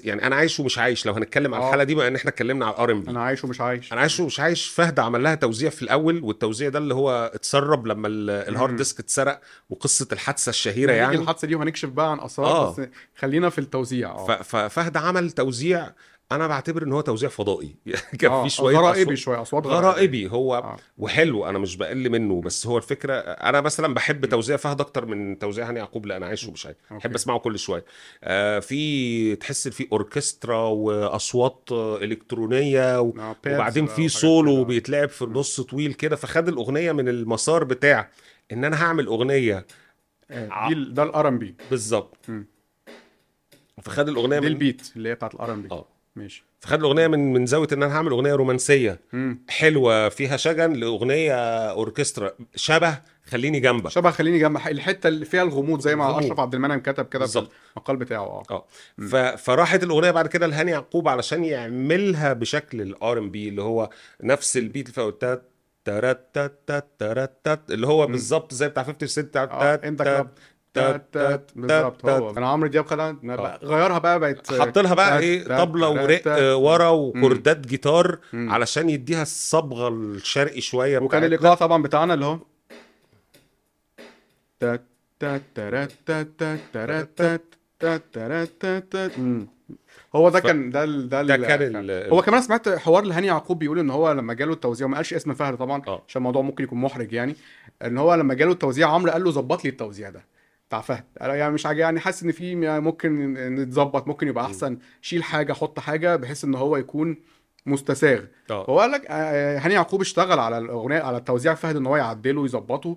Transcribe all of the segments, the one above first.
يعني أنا عايش ومش عايش. لو هنتكلم على آه. الحالة دي بما إن إحنا اتكلمنا على ال R&B أنا عايش ومش عايش. أنا عايش ومش عايش. فهد عمل لها توزيع في الأول والتوزيع ده اللي هو اتسرب لما ال- ال hard. disk اتسرق وقصة الحادثة الشهيرة يعني. الحادثة دي وهنكشف بقى عن أسرار آه. بس خلينا في التوزيع. آه. ففهد عمل توزيع أنا بعتبر إن هو توزيع فضائي. كان آه، في شوية غرائبي أصوات- شوية أصوات غرائبي. هو آه. وحلو أنا مش بقل منه بس هو الفكرة أنا مثلا بحب توزيع فهد أكتر من توزيع هاني يعقوب لا أنا عايش ومش عايش. بحب أسمعه كل شوية. آه في تحس في أوركسترا وأصوات آه، إلكترونية و... آه، وبعدين في سولو. بيتلعب في النص طويل كده فخد الأغنية من المسار بتاع إن أنا هعمل أغنية. آه، ال- ده ال R&B بالظبط. فخد الأغنية دي من ال beat اللي هي بتاعت ال R&B آه. ماشي. فخد الأغنية من من زاوية إن أنا هعمل أغنية رومانسية. مم. حلوة فيها شجن لأغنية أوركسترا. شبه خليني جنبك. شبه خليني جنب الحتة اللي فيها الغموض زي ما. أشرف عبد المنعم كتب كده في بالظبط. المقال بتاعه. آه. آه. ف... فراحت الأغنية بعد كده لهاني يعقوب علشان يعملها بشكل الآر ام بي اللي هو نفس البيت تات تات تات اللي هو بالظبط زي بتاع 50 سنت آه. انت تات بالظبط هو أنا عمرو دياب خدها آه. غيرها بقى بقت حط لها بقى إيه طبله ورق ورا وكوردات جيتار. علشان يديها الصبغه الشرقي شوية وكان. الايقاع طبعا بتاعنا اللي هو تات تات تات تات تات تات. هو ده كان ده ال- ده, ده كان هو كمان سمعت حوار لهاني يعقوب بيقول ان هو لما جاله التوزيع ما قالش اسم فهد طبعا. عشان الموضوع ممكن يكون محرج يعني ان هو لما جاله التوزيع عمرو قال له ظبط لي التوزيع ده بتاع فهد. يعني مش عاجب يعني حاسس إن في ممكن نتظبط ممكن يبقى أحسن. شيل حاجة حط حاجة بحيث إن هو يكون مستساغ. آه. هو قال لك آه، هاني يعقوب اشتغل على الأغنية على التوزيع فهد إن هو يعدله ويظبطه.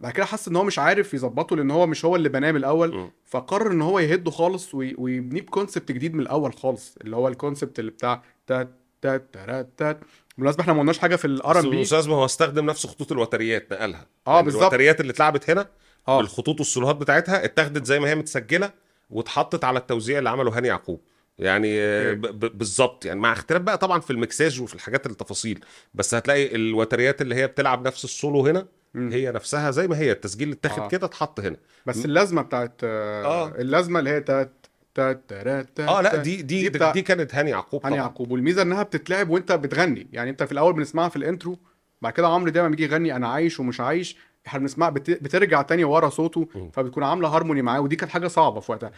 بعد كده حس إن هو مش عارف يظبطه لأن هو مش هو اللي بناه من الأول. فقرر إن هو يهده خالص وي- ويبنيه ب concept جديد من الأول خالص. اللي هو ال concept اللي بتاع تات تات تارات تات بالمناسبه إحنا ما قلناش حاجة في ال R&B ما هو استخدم نفس خطوط الوتريات نقلها. آه يعني بالظبط. الوتريات اللي اتلعبت هنا آه بالخطوط والسولوهات بتاعتها اتاخدت زي ما هي متسجلة واتحطت على التوزيع اللي عمله هاني يعقوب يعني آه، بالظبط يعني مع اختلاف بقى طبعا في المكساج وفي الحاجات التفاصيل بس هتلاقي الوتريات اللي هي بتلعب نفس السولو هنا مم. هي نفسها زي ما هي التسجيل اتاخد آه. كده اتحط هنا بس اللازمة بتاعت آه. اللازمة اللي هي تات تات تات آه لا. دي دي دي, دي كانت هاني يعقوب هاني يعقوب والميزة إنها بتتلعب وأنت بتغني يعني أنت في الأول بنسمعها في ال intro بعد كده عمرو دايما بيجي يغني أنا عايش ومش عايش إحنا بنسمع بت... بترجع تاني ورا صوته. فبتكون عاملة هارموني معاه ودي كانت حاجة صعبة في وقتها